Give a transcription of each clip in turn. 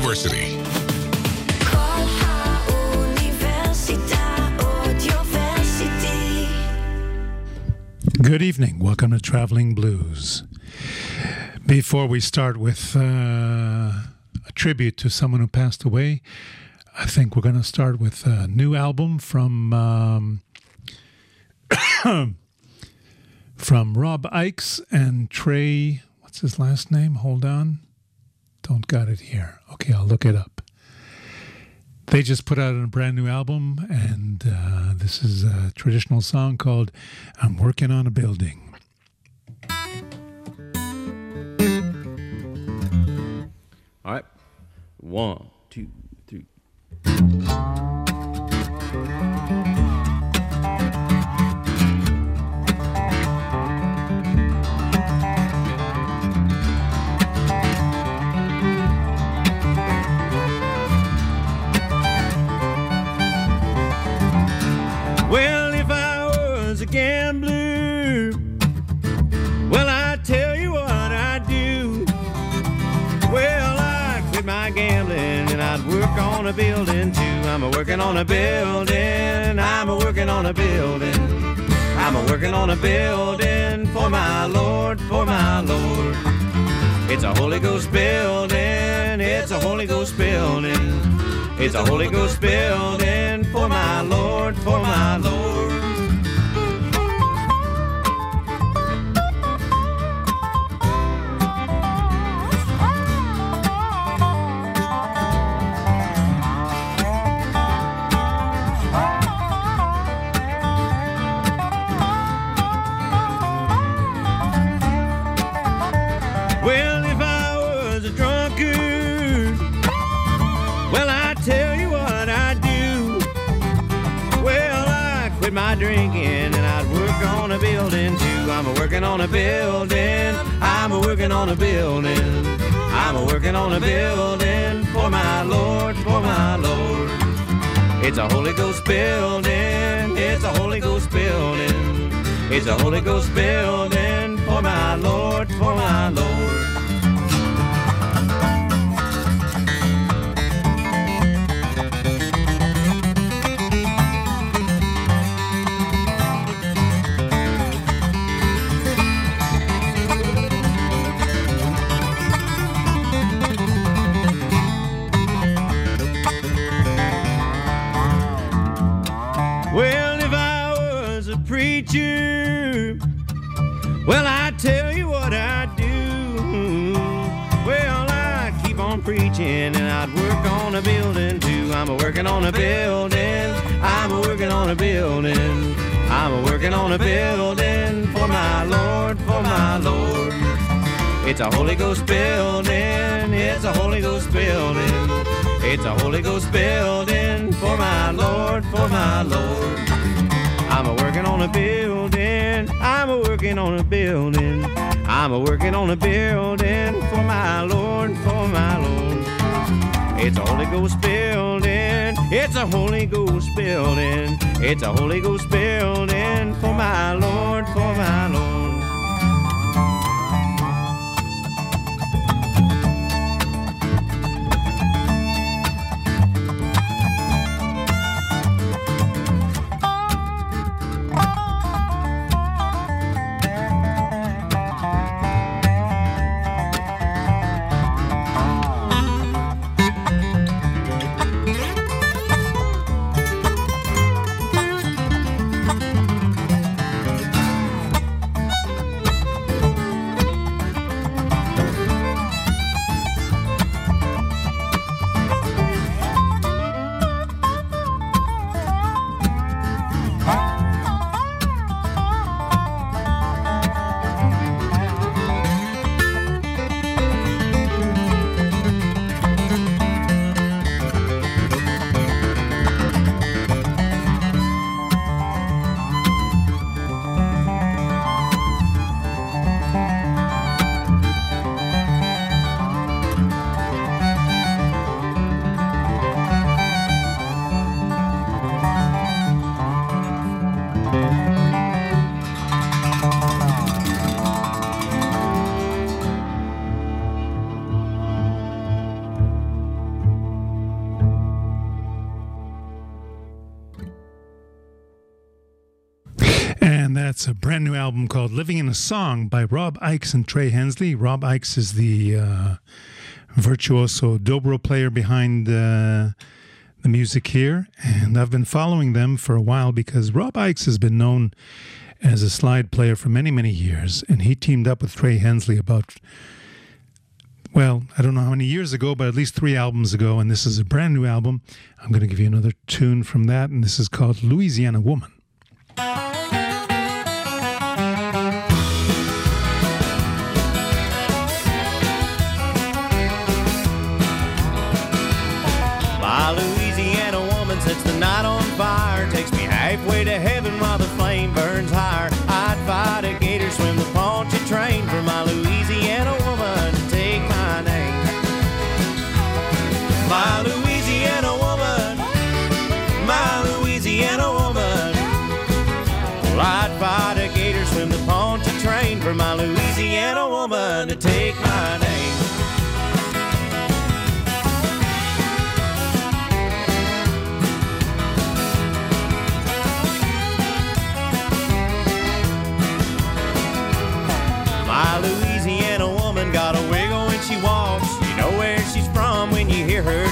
University. Good evening. Welcome to Traveling Blues. Before we start with uh, a tribute to someone who passed away, I think we're going to start with a new album from um, from Rob Ickes and Trey. What's his last name? Hold on, don't got it here. Okay, I'll look it up. They just put out a brand new album, and uh, this is a traditional song called "I'm Working on a Building." All right. One, two, three. A building too. I'm a working on a building. I'm a working on a building. I'm a working on a building for my Lord, for my Lord. It's a Holy Ghost building. It's a Holy Ghost building. It's a Holy Ghost building for my Lord, for my Lord. A working on a building. I'm a working on a building. I'm a working on a building for my Lord, for my Lord. It's a Holy Ghost building. It's a Holy Ghost building. It's a Holy Ghost building for my Lord, for my Lord. Preacher, well, I'd tell you what I'd do. Well, I'd keep on preaching and I'd work on a building too. I'm a working on a building. I'm a working on a building. I'm a working on a building for my Lord, for my Lord. It's a Holy Ghost building. It's a Holy Ghost building. It's a Holy Ghost building for my Lord, for my Lord. I'm a working on a building. I'm a working on a building. I'm a working on a building for my Lord, for my Lord. It's a Holy Ghost building. It's a Holy Ghost building. It's a Holy Ghost building for my Lord, for my Lord. A brand new album called Living in a Song by Rob Ickes and Trey Hensley. Rob Ickes is the uh, virtuoso dobro player behind uh, the music here. And I've been following them for a while because Rob Ickes has been known as a slide player for many, many years. And he teamed up with Trey Hensley about, well, I don't know how many years ago, but at least three albums ago. And this is a brand new album. I'm going to give you another tune from that. And this is called Louisiana Woman.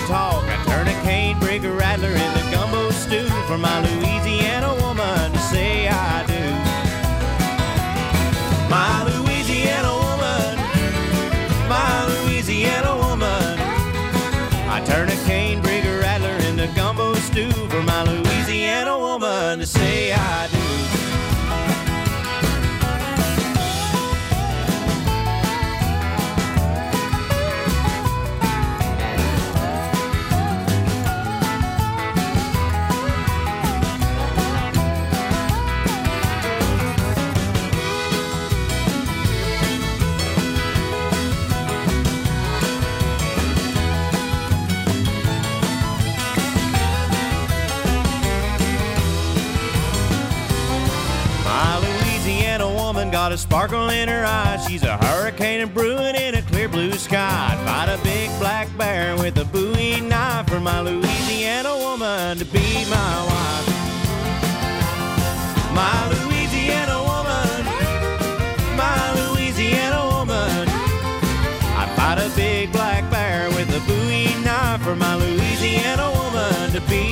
Talk. I turn a cane, brig a rattler in the gumbo stew for my Louisiana woman to say I do. My Louisiana woman, my Louisiana woman. I turn a cane, brig a rattler in the gumbo stew for my Louisiana got a sparkle in her eyes. She's a hurricane and brewing in a clear blue sky. I'd fight a big black bear with a Bowie knife for my Louisiana woman to be my wife. My Louisiana woman, my Louisiana woman. I'd fight a big black bear with a Bowie knife for my Louisiana woman to be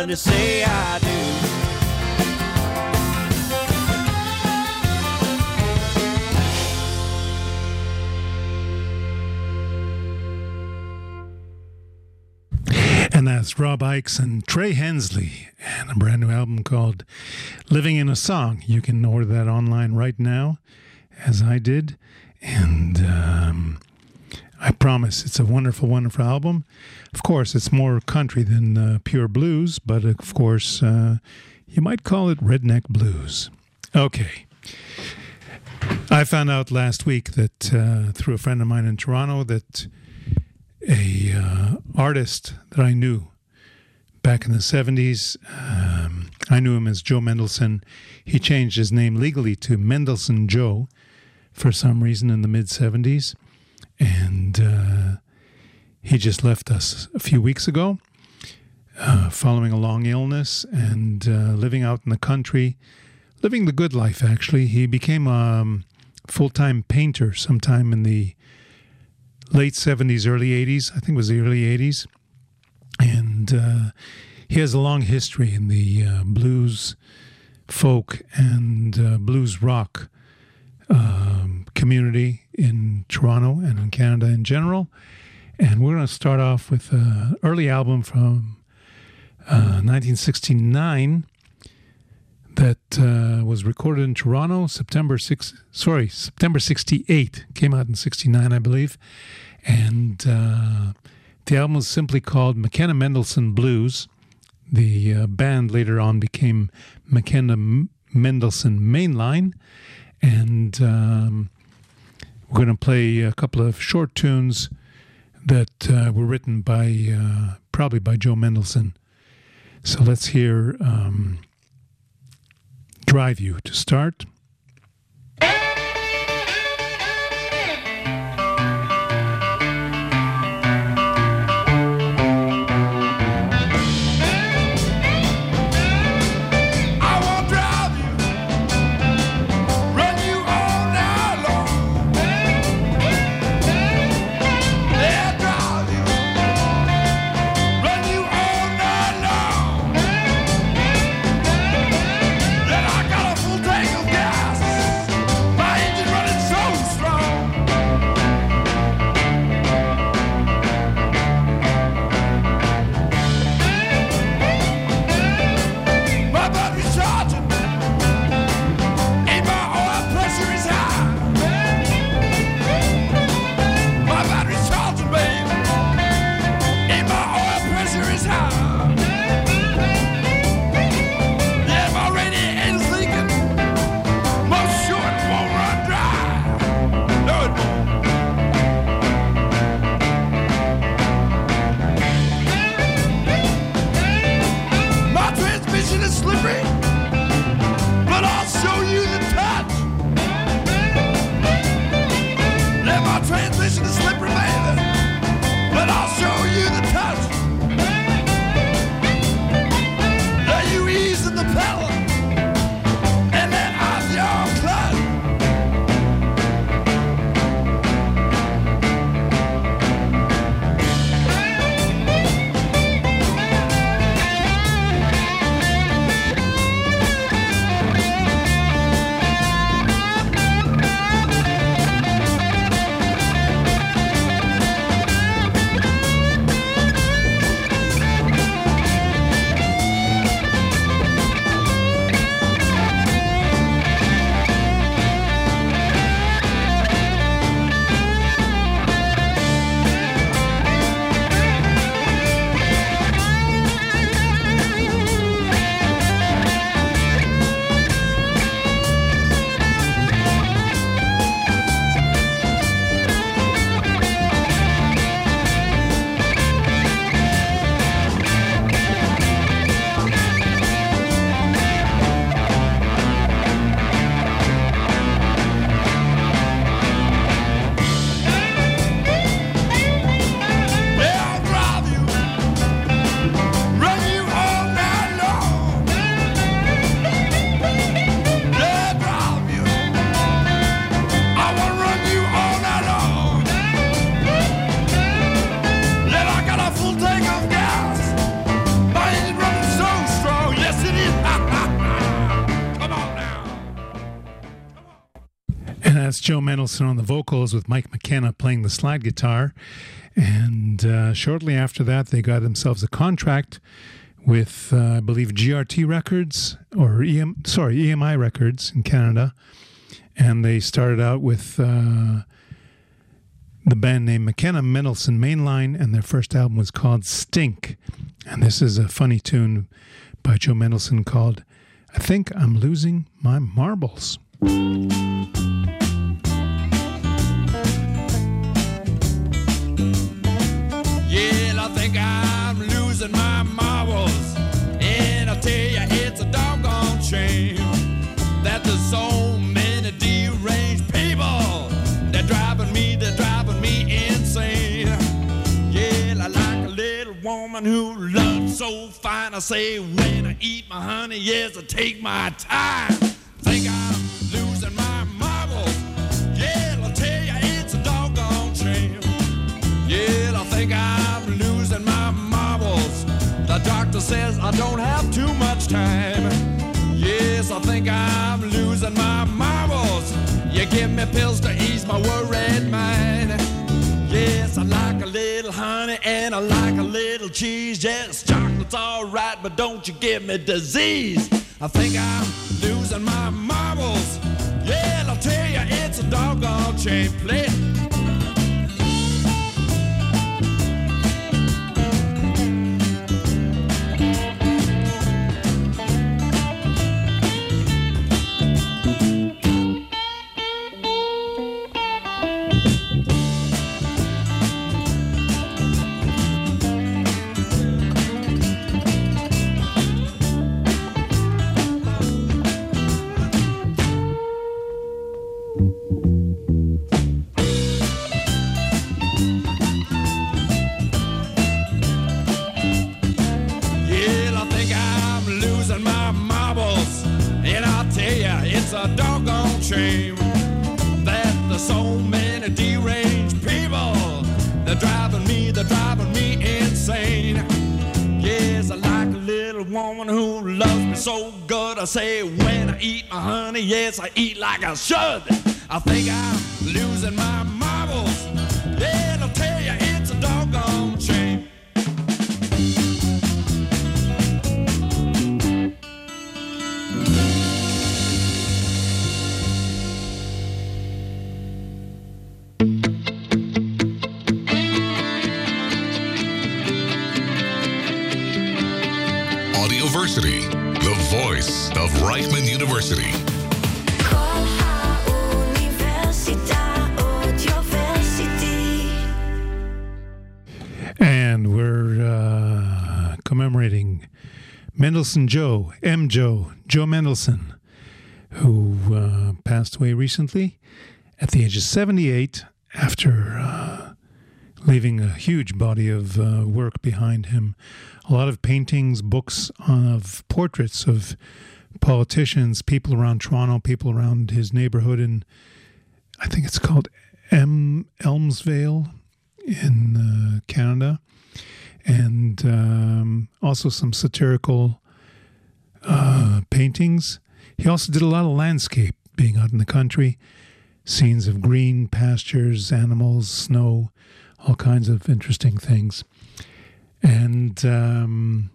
Woman to say I do. And that's Rob Ickes and Trey Hensley, and a brand new album called Living in a Song. You can order that online right now, as I did. And um, I promise it's a wonderful, wonderful album. Of course, it's more country than uh, pure blues, but of course, uh, you might call it redneck blues. Okay. I found out last week that uh, through a friend of mine in Toronto that a uh, artist that I knew back in the 70s. Um, I knew him as Joe Mendelson. He changed his name legally to Mendelson Joe for some reason in the mid 70s. And uh, he just left us a few weeks ago uh, following a long illness and uh, living out in the country, living the good life, actually. He became a um, full time painter sometime in the late 70s, early 80s. I think it was the early 80s. And uh, he has a long history in the uh, blues, folk, and uh, blues rock um, community in Toronto and in Canada in general. And we're going to start off with an early album from uh, 1969 that uh, was recorded in Toronto, September six. Sorry, September '68. Came out in '69, I believe, and uh, the album was simply called McKenna Mendelson Blues. The uh, band later on became McKenna M- Mendelson Mainline, and um, we're going to play a couple of short tunes that uh, were written by uh, probably by Joe Mendelson. So let's hear um, Drive You to start. Joe Mendelson on the vocals with Mike McKenna playing the slide guitar. And uh, shortly after that, they got themselves a contract with, uh, I believe, GRT Records or EM, sorry, EMI Records in Canada. And they started out with uh, the band name McKenna Mendelson Mainline, and their first album was called Stink. And this is a funny tune by Joe Mendelson called I Think I'm Losing My Marbles. Woman who loves so fine. I say, when I eat my honey, yes, I take my time. Think I'm losing my marbles. Yeah, I tell you, it's a doggone shame. Yeah, I think I'm losing my marbles. The doctor says I don't have too much time. Yes, I think I'm losing my marbles. You give me pills to ease my worried mind. Yes, I like a little honey and I like a little cheese. Yes, chocolate's alright, but don't you give me disease. I think I'm losing my marbles. Yeah, I'll tell you, it's a doggone chain play. Like I should. I think I'm losing my marbles. Joe, M. Joe, Joe Mendelson, who uh, passed away recently at the age of 78 after uh, leaving a huge body of uh, work behind him. A lot of paintings, books of portraits of politicians, people around Toronto, people around his neighborhood in, I think it's called M. Elmsvale in uh, Canada, and um, also some satirical uh, paintings. He also did a lot of landscape, being out in the country, scenes of green pastures, animals, snow, all kinds of interesting things. And um,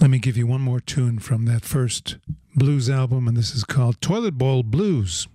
let me give you one more tune from that first blues album, and this is called Toilet Bowl Blues.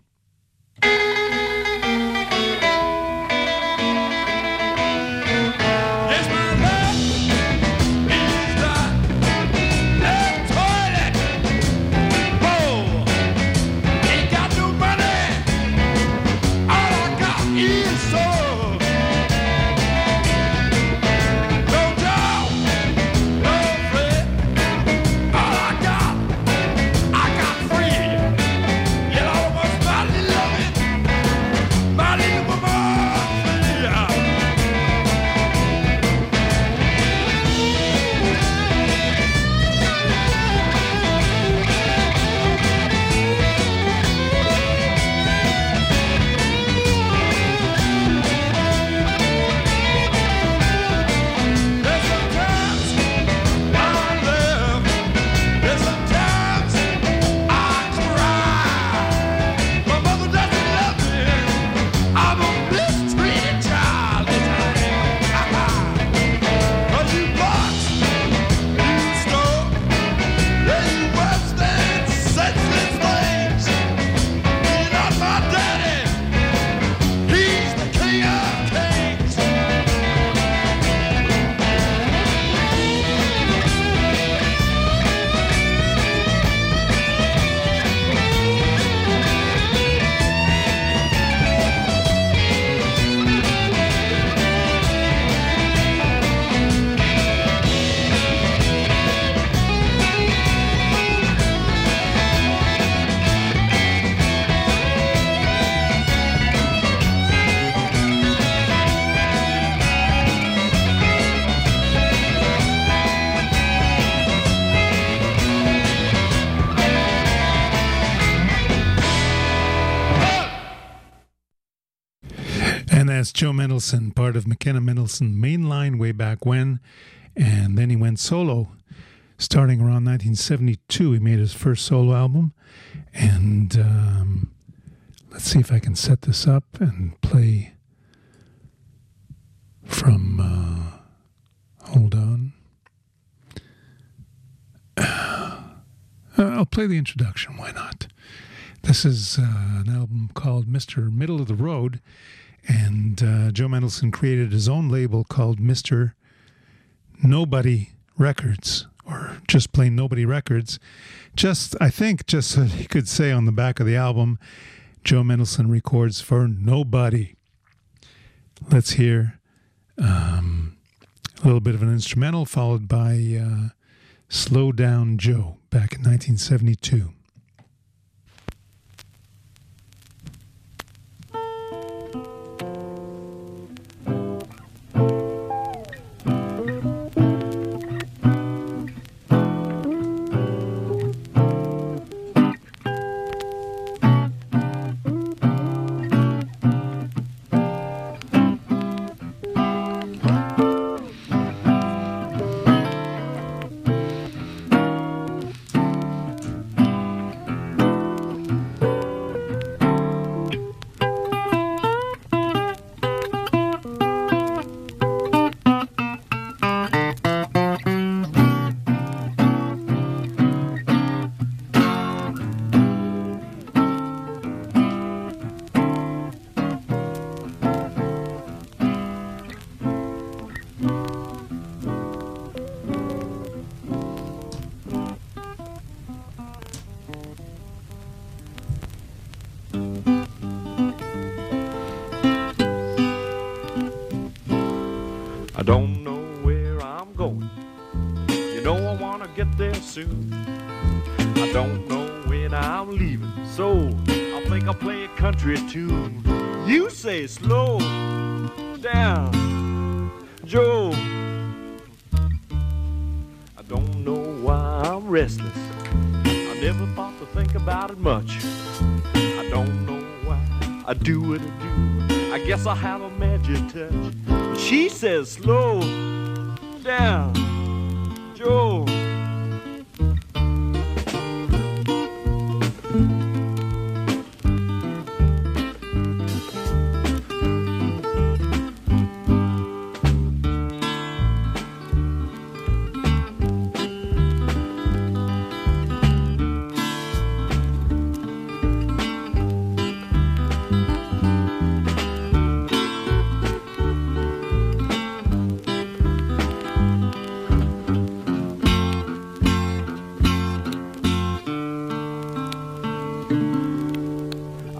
Joe Mendelson, part of McKenna Mendelson mainline way back when. And then he went solo starting around 1972. He made his first solo album. And um, let's see if I can set this up and play from. Uh, hold on. Uh, I'll play the introduction. Why not? This is uh, an album called Mr. Middle of the Road. And uh, Joe Mendelson created his own label called Mr. Nobody Records, or just plain Nobody Records. Just, I think, just so he could say on the back of the album, Joe Mendelson records for nobody. Let's hear um, a little bit of an instrumental, followed by uh, Slow Down Joe back in 1972.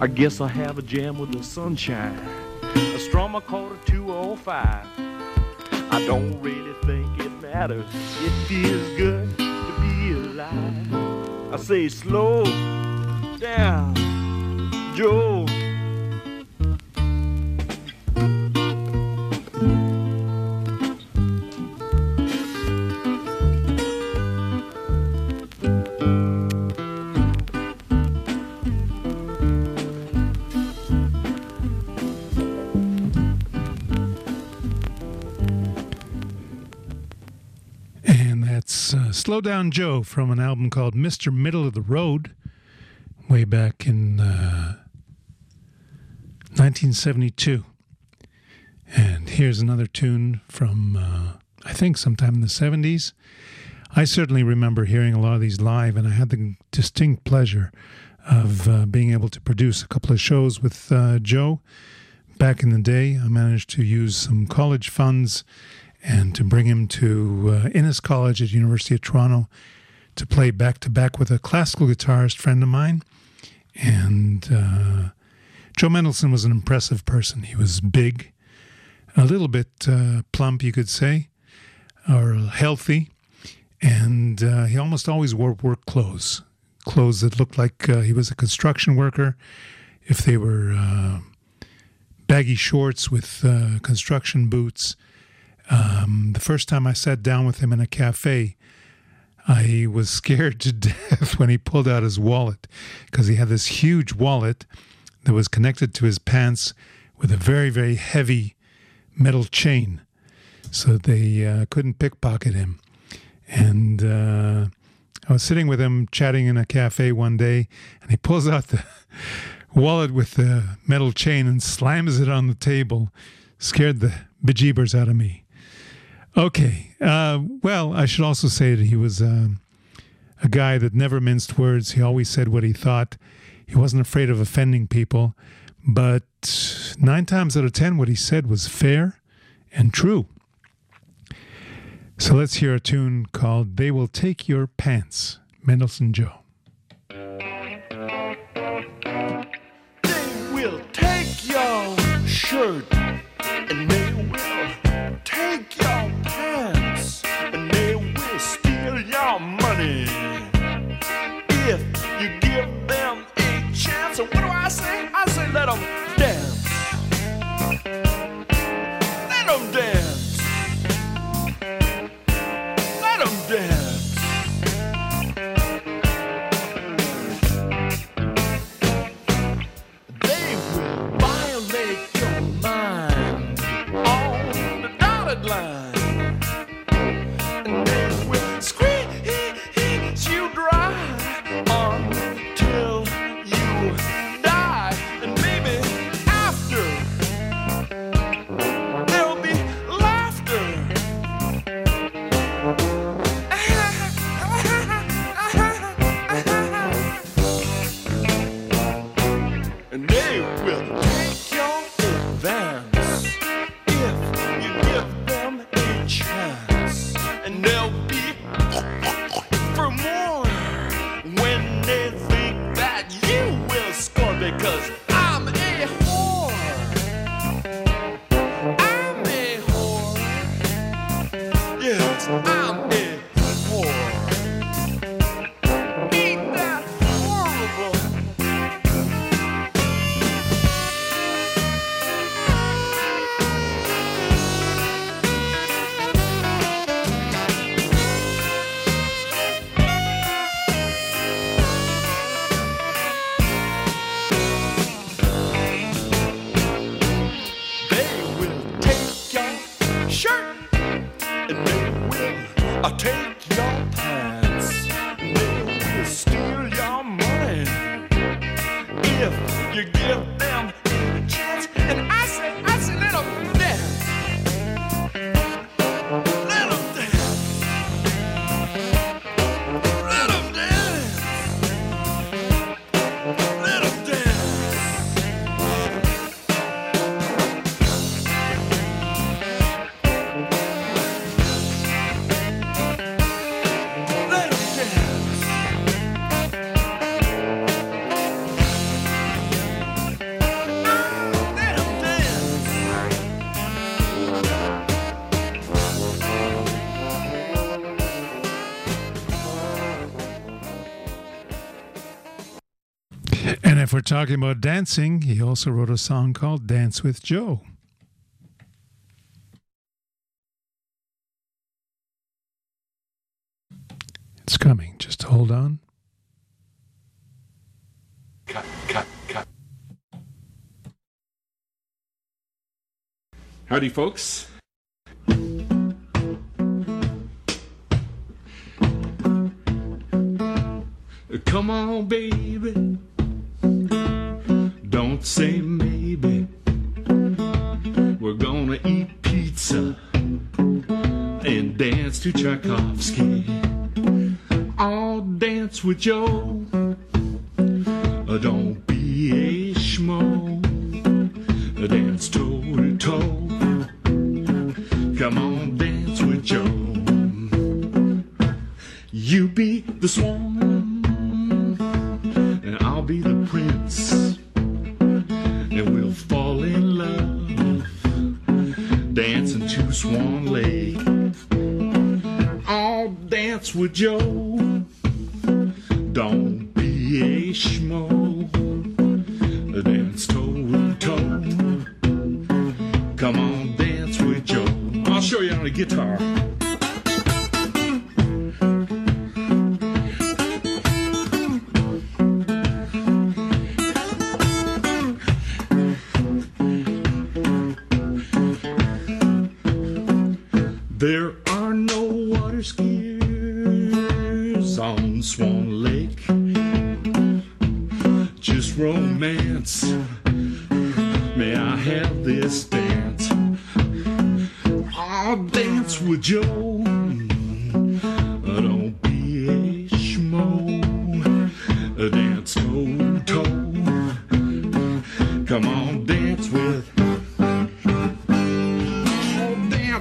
I guess I'll have a jam with the sunshine. A strum quarter 205. I don't really think it matters. It feels good to be alive. I say slow down, Joe. Slow Down Joe from an album called Mr. Middle of the Road, way back in uh, 1972. And here's another tune from, uh, I think, sometime in the 70s. I certainly remember hearing a lot of these live, and I had the distinct pleasure of uh, being able to produce a couple of shows with uh, Joe. Back in the day, I managed to use some college funds and to bring him to uh, Innis College at University of Toronto to play back to back with a classical guitarist friend of mine. And uh, Joe Mendelson was an impressive person. He was big, a little bit uh, plump, you could say, or healthy, and uh, he almost always wore work clothes, clothes that looked like uh, he was a construction worker. If they were uh, baggy shorts with construction boots. Um, the first time I sat down with him in a cafe, I was scared to death when he pulled out his wallet because he had this huge wallet that was connected to his pants with a very, very heavy metal chain so they uh, couldn't pickpocket him. And uh, I was sitting with him chatting in a cafe one day, and he pulls out the wallet with the metal chain and slams it on the table. Scared the bejeebers out of me. Okay. Uh, well, I should also say that he was um, a guy that never minced words. He always said what he thought. He wasn't afraid of offending people. But nine times out of ten, what he said was fair and true. So let's hear a tune called They Will Take Your Pants, Mendelson Joe. They will take your shirt talking about dancing, he also wrote a song called Dance with Joe. It's coming. Just hold on. Cut, cut, cut. Howdy, folks. Come on, baby. To Tchaikovsky. I'll dance with Joe.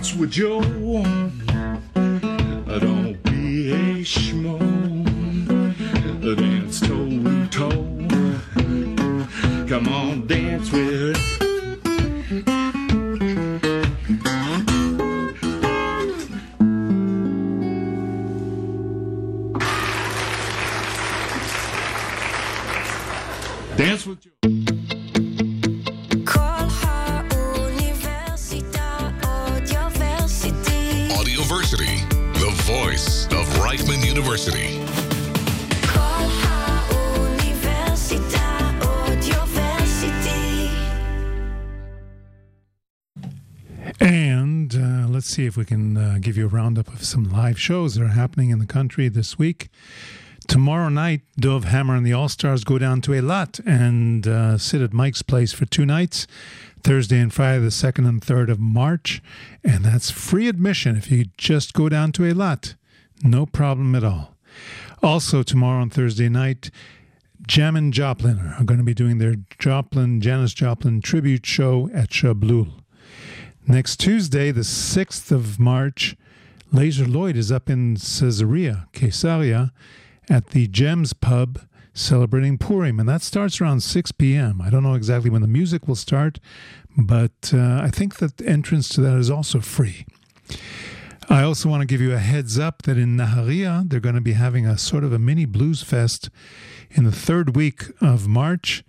Dance with Joe. I Don't if we can uh, give you a roundup of some live shows that are happening in the country this week. Tomorrow night, Dov Hammer and the All Stars go down to Eilat and uh, sit at Mike's place for two nights, Thursday and Friday, the 2nd and 3rd of March. And that's free admission if you just go down to Eilat. No problem at all. Also, tomorrow on Thursday night, Jam and Joplin are going to be doing their Joplin, Janis Joplin tribute show at Shablul. Next Tuesday, the 6th of March, Lazer Lloyd is up in Caesarea, Caesarea, at the Gems Pub celebrating Purim, and that starts around 6 p.m. I don't know exactly when the music will start, but uh, I think that entrance to that is also free. I also want to give you a heads up that in Naharia, they're going to be having a sort of a mini blues fest in the third week of March.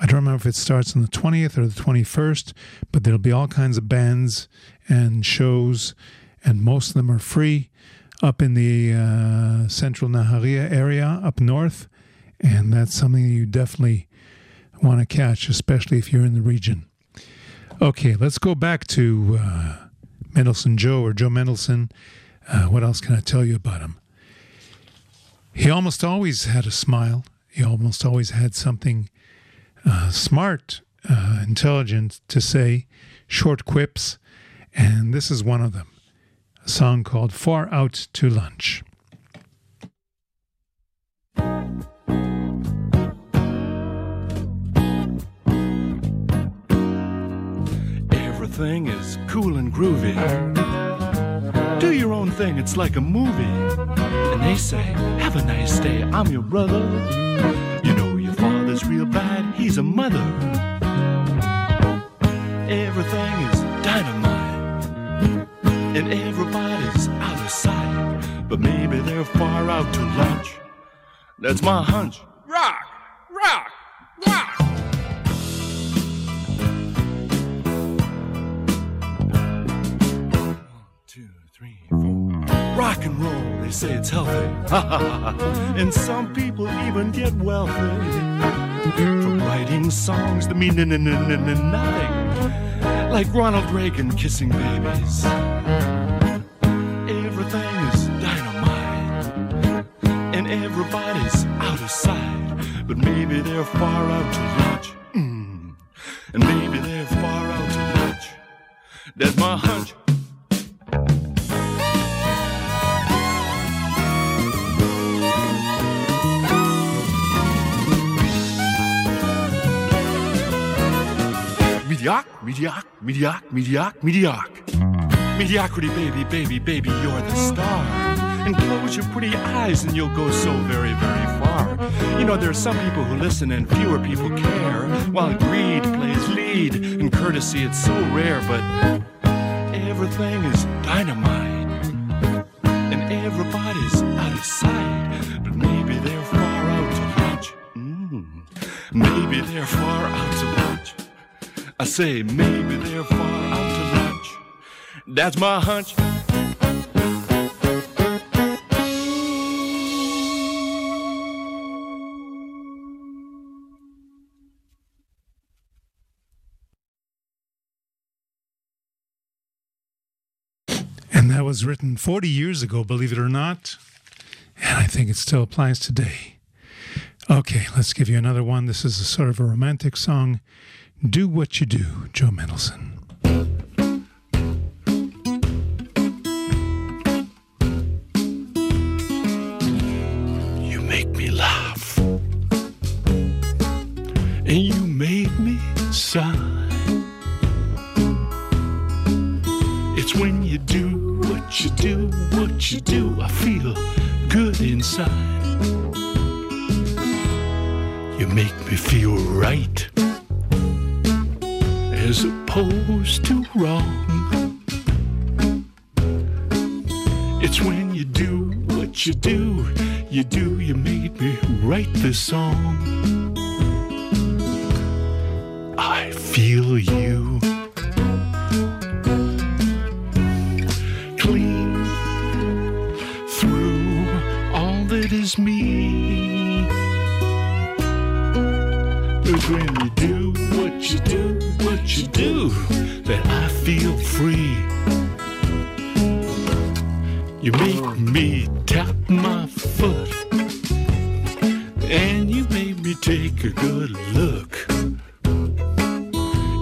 I don't remember if it starts on the 20th or the 21st, but there'll be all kinds of bands and shows, and most of them are free up in the uh, central Naharia area up north. And that's something you definitely want to catch, especially if you're in the region. Okay, let's go back to uh, Mendelson Joe or Joe Mendelson. Uh, what else can I tell you about him? He almost always had a smile. He almost always had something uh, smart, uh, intelligent to say, short quips, and this is one of them. A song called Far Out to Lunch. Everything is cool and groovy. Do your own thing, it's like a movie. And they say, Have a nice day, I'm your brother. You know your father's real bad, he's a mother. Everything is dynamite. And everybody's out of sight. But maybe they're far out to lunch. That's my hunch. Rock, rock, rock. two, three, four. Rock and roll, they say it's healthy. and some people even get wealthy from writing songs that mean nothing. Like Ronald Reagan kissing babies. Everything is dynamite. And everybody's out of sight. But maybe they're far out to lunch. Mm. And maybe they're far out to lunch. That's my hunch. Mediocre, mediocre, mediocre, mediocre, mediocre. Mediocrity, baby, baby, baby, you're the star. And close your pretty eyes and you'll go so very, very far. You know, there are some people who listen and fewer people care, while greed plays lead and courtesy, it's so rare, but everything is dynamite. And everybody's out of sight, but maybe they're far out to lunch. Mm. Maybe they're far out to lunch. I say maybe they're far out to lunch. That's my hunch. And that was written 40 years ago, believe it or not. And I think it still applies today. Okay, let's give you another one. This is a sort of a romantic song. Do What You Do, Joe Mendelson. You make me laugh. And you make me sigh. It's when you do what you do, what you do, I feel good inside. You make me feel right as opposed to wrong. It's when you do what you do, you do, you made me write this song. I feel you clean through all that is me. It's when you do what you do, what you do, that I feel free. You make me tap my foot, and you make me take a good look.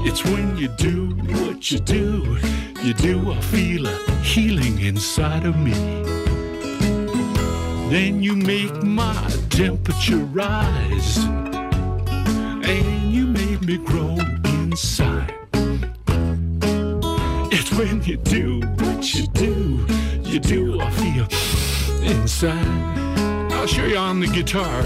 It's when you do what you do, you do, I feel a healing inside of me. Then you make my temperature rise, and you made me grow inside. It's when you do what you do, you do, I feel inside. I'll show you on the guitar.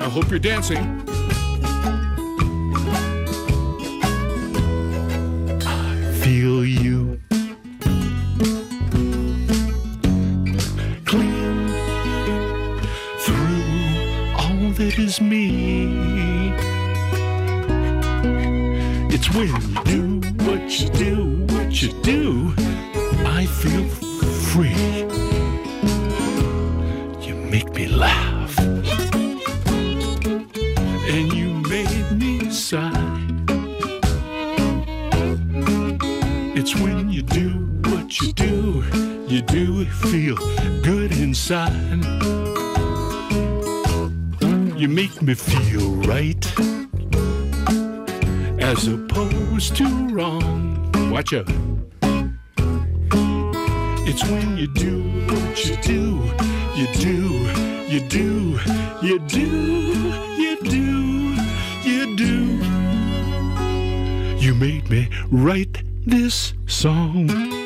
I hope you're dancing. Do, you do, you do, you do, you do. You made me write this song.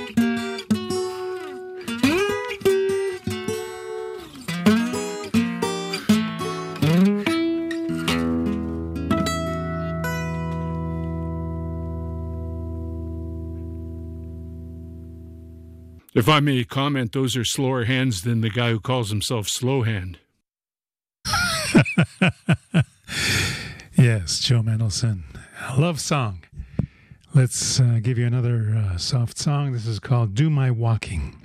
If I may comment, those are slower hands than the guy who calls himself Slow Hand. Yes, Joe Mendelson. Love song. Let's uh, give you another uh, soft song. This is called Do My Walking.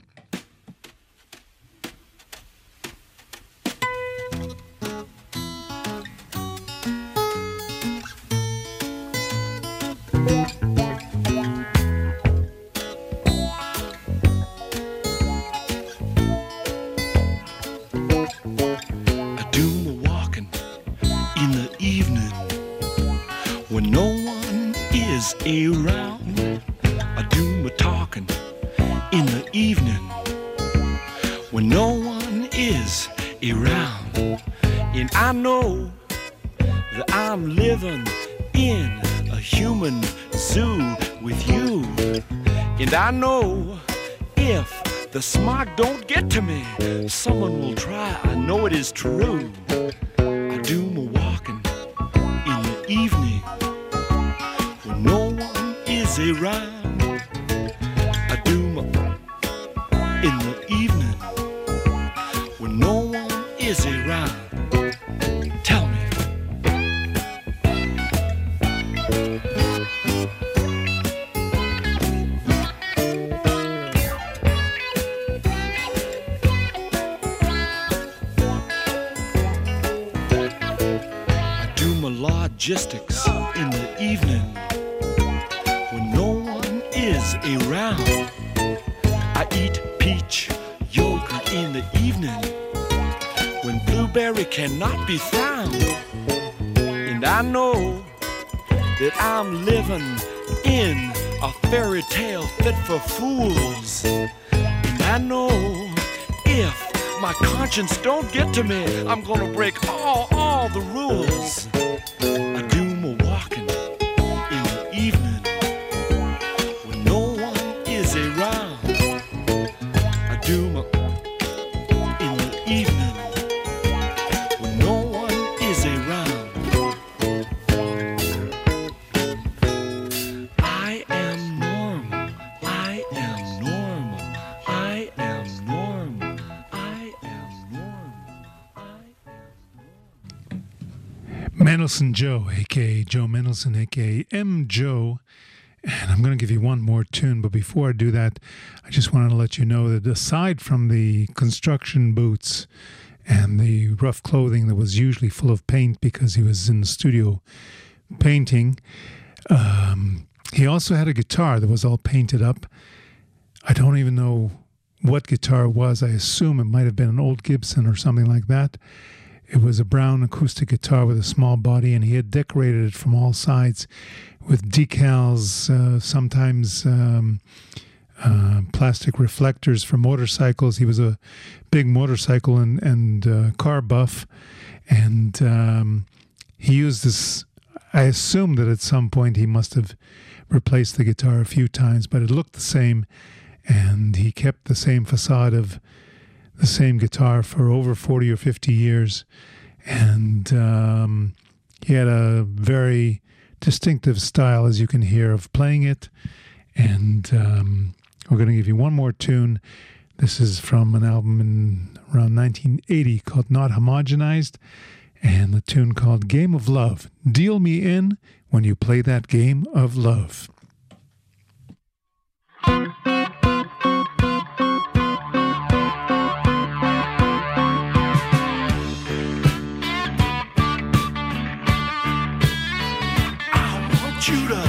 Logistics in the evening when no one is around. I eat peach yogurt in the evening when blueberry cannot be found. And I know that I'm living in a fairy tale fit for fools. And I know if my conscience don't get to me, I'm gonna break all, all the rules. Mendelson Joe, aka Joe Mendelson, aka M. Joe. And I'm going to give you one more tune, but before I do that, I just wanted to let you know that aside from the construction boots and the rough clothing that was usually full of paint because he was in the studio painting, um, he also had a guitar that was all painted up. I don't even know what guitar it was. I assume it might have been an old Gibson or something like that. It was a brown acoustic guitar with a small body, and he had decorated it from all sides with decals, uh, sometimes um, uh, plastic reflectors for motorcycles. He was a big motorcycle and, and uh, car buff, and um, he used this. I assume that at some point he must have replaced the guitar a few times, but it looked the same, and he kept the same facade of the same guitar for over 40 or 50 years. And um, he had a very distinctive style, as you can hear, of playing it. And um, we're going to give you one more tune. This is from an album in around 1980 called Not Homogenized, and the tune called Game of Love. Deal me in when you play that game of love. I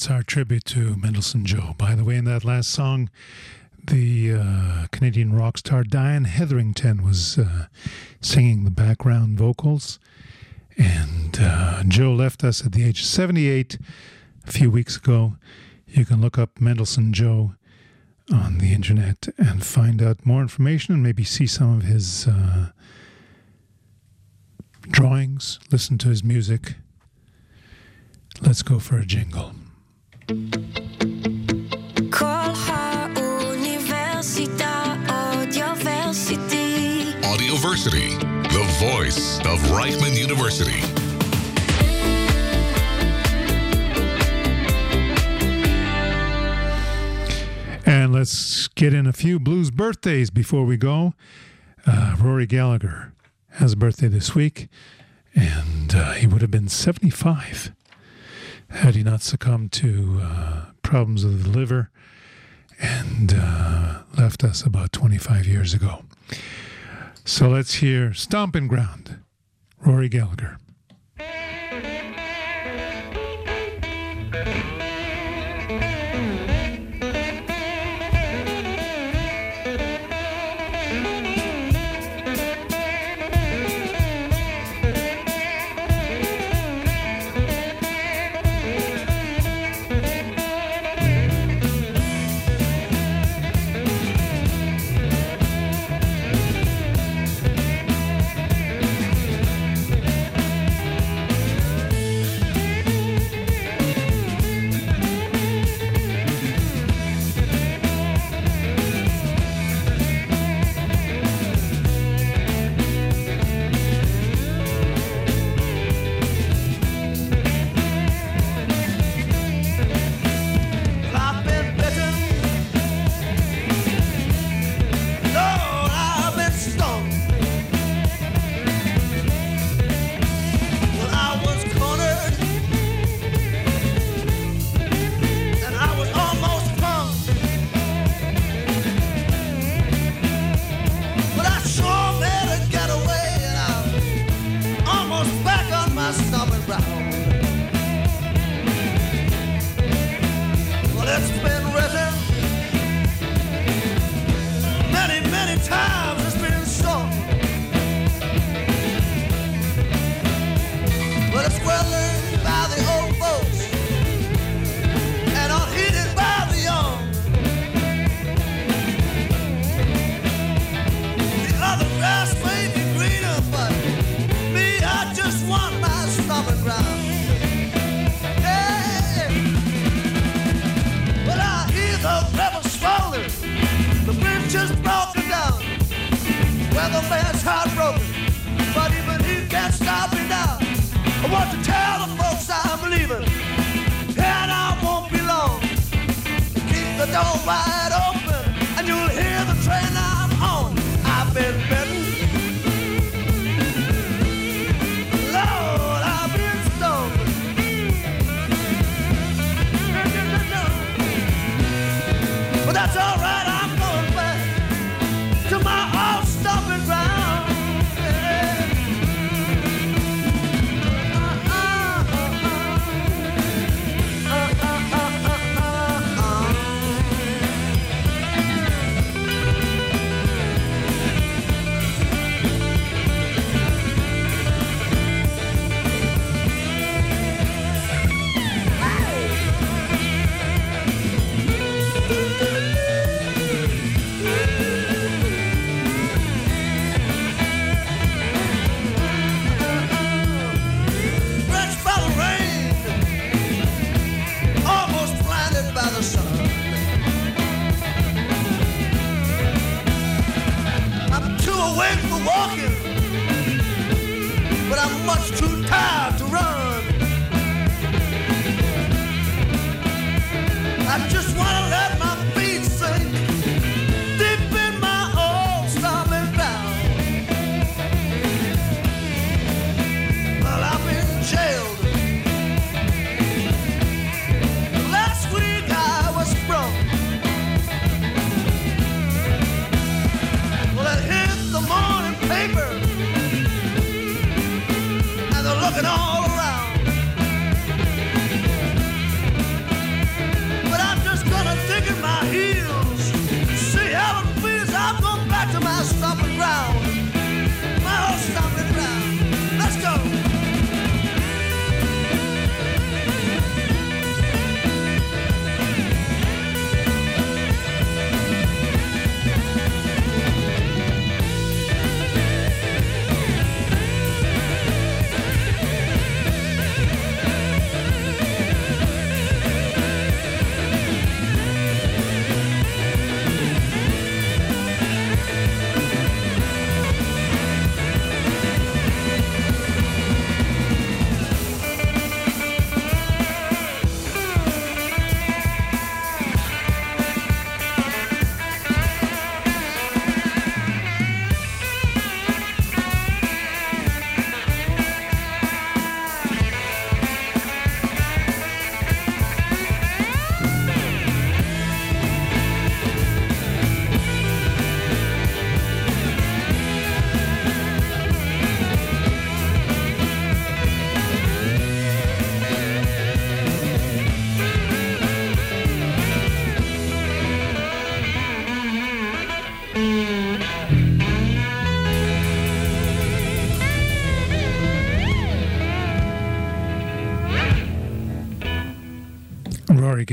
that's our tribute to Mendelson Joe. By the way, in that last song, the uh, Canadian rock star Dianne Heatherington was uh, singing the background vocals. And uh, Joe left us at the age of 78 a few weeks ago. You can look up Mendelson Joe on the internet and find out more information and maybe see some of his uh, drawings, listen to his music. Let's go for a jingle. Colha Audioversity. The voice of Reichman University. And let's get in a few blues birthdays before we go. Uh, Rory Gallagher has a birthday this week, and uh, he would have been 75 had he not succumbed to uh, problems of the liver and uh, left us about 25 years ago. So let's hear Stomping Ground, Rory Gallagher.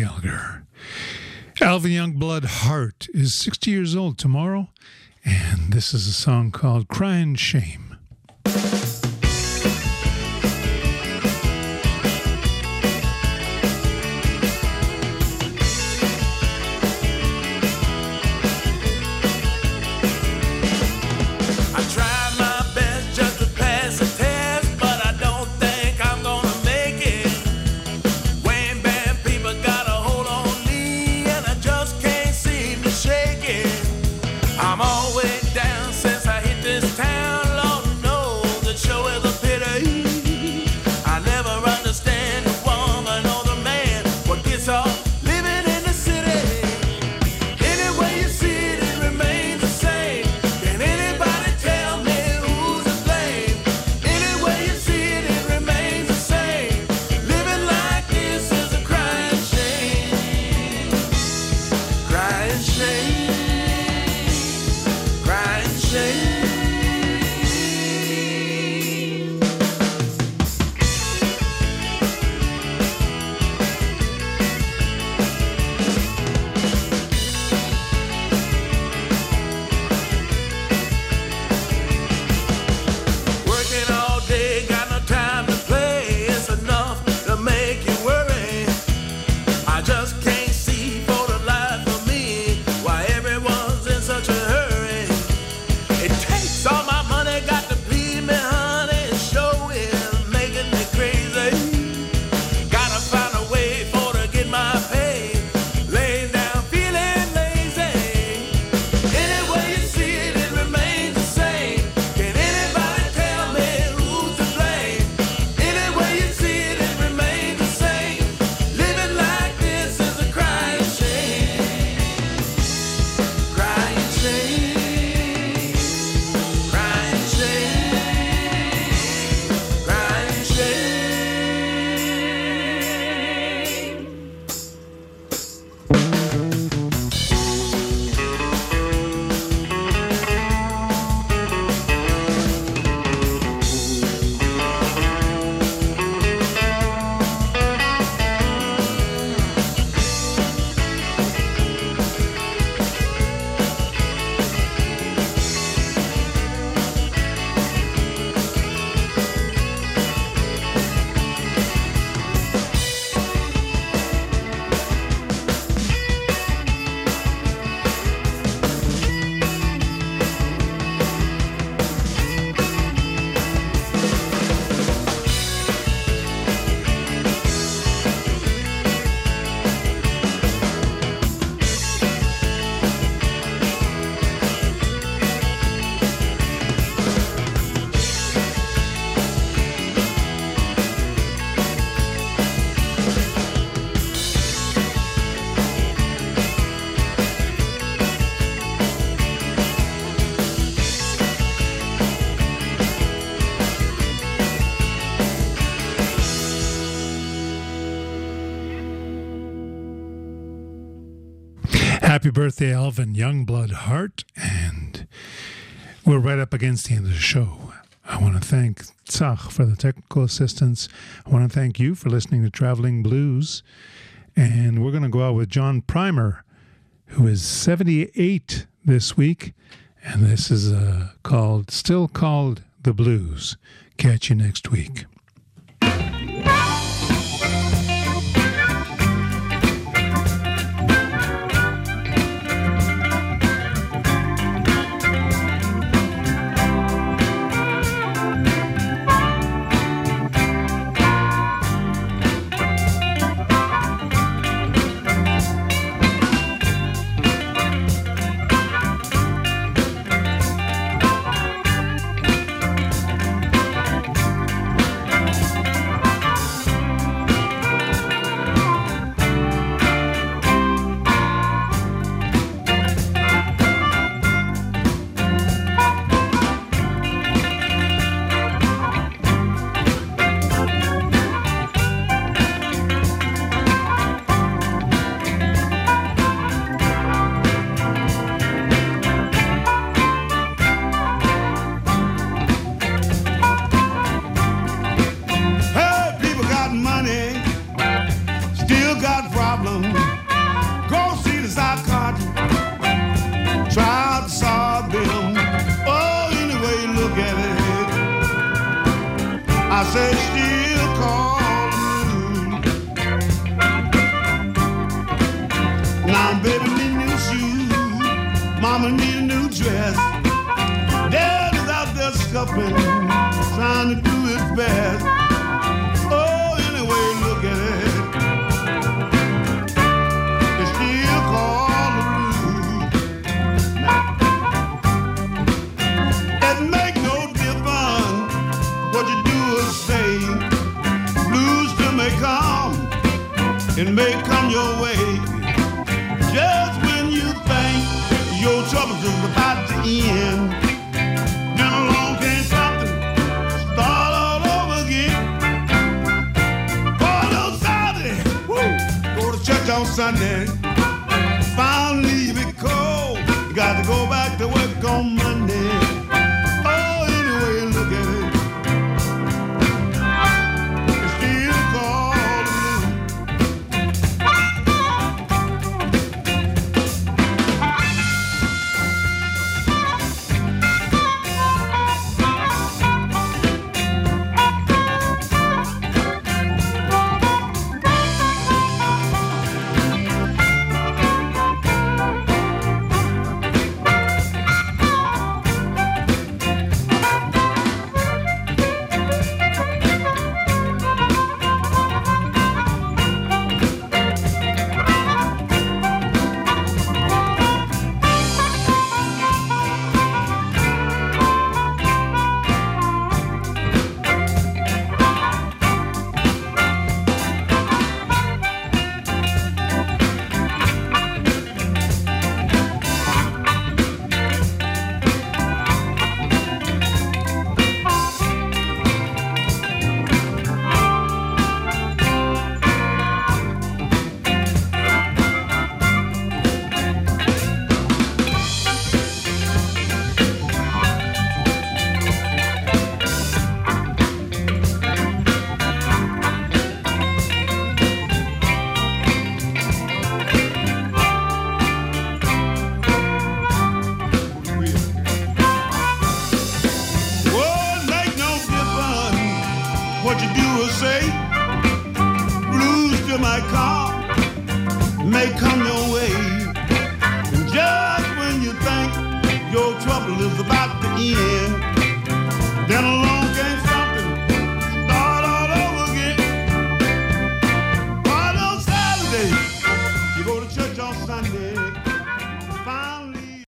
Gallagher. Alvin Youngblood Hart is 60 years old tomorrow, and this is a song called Crying Shame. Happy birthday, Alvin Youngblood Hart. And we're right up against the end of the show. I want to thank Tsach for the technical assistance. I want to thank you for listening to Traveling Blues. And we're going to go out with John Primer, who is 78 this week. And this is uh, called, still called The Blues. Catch you next week.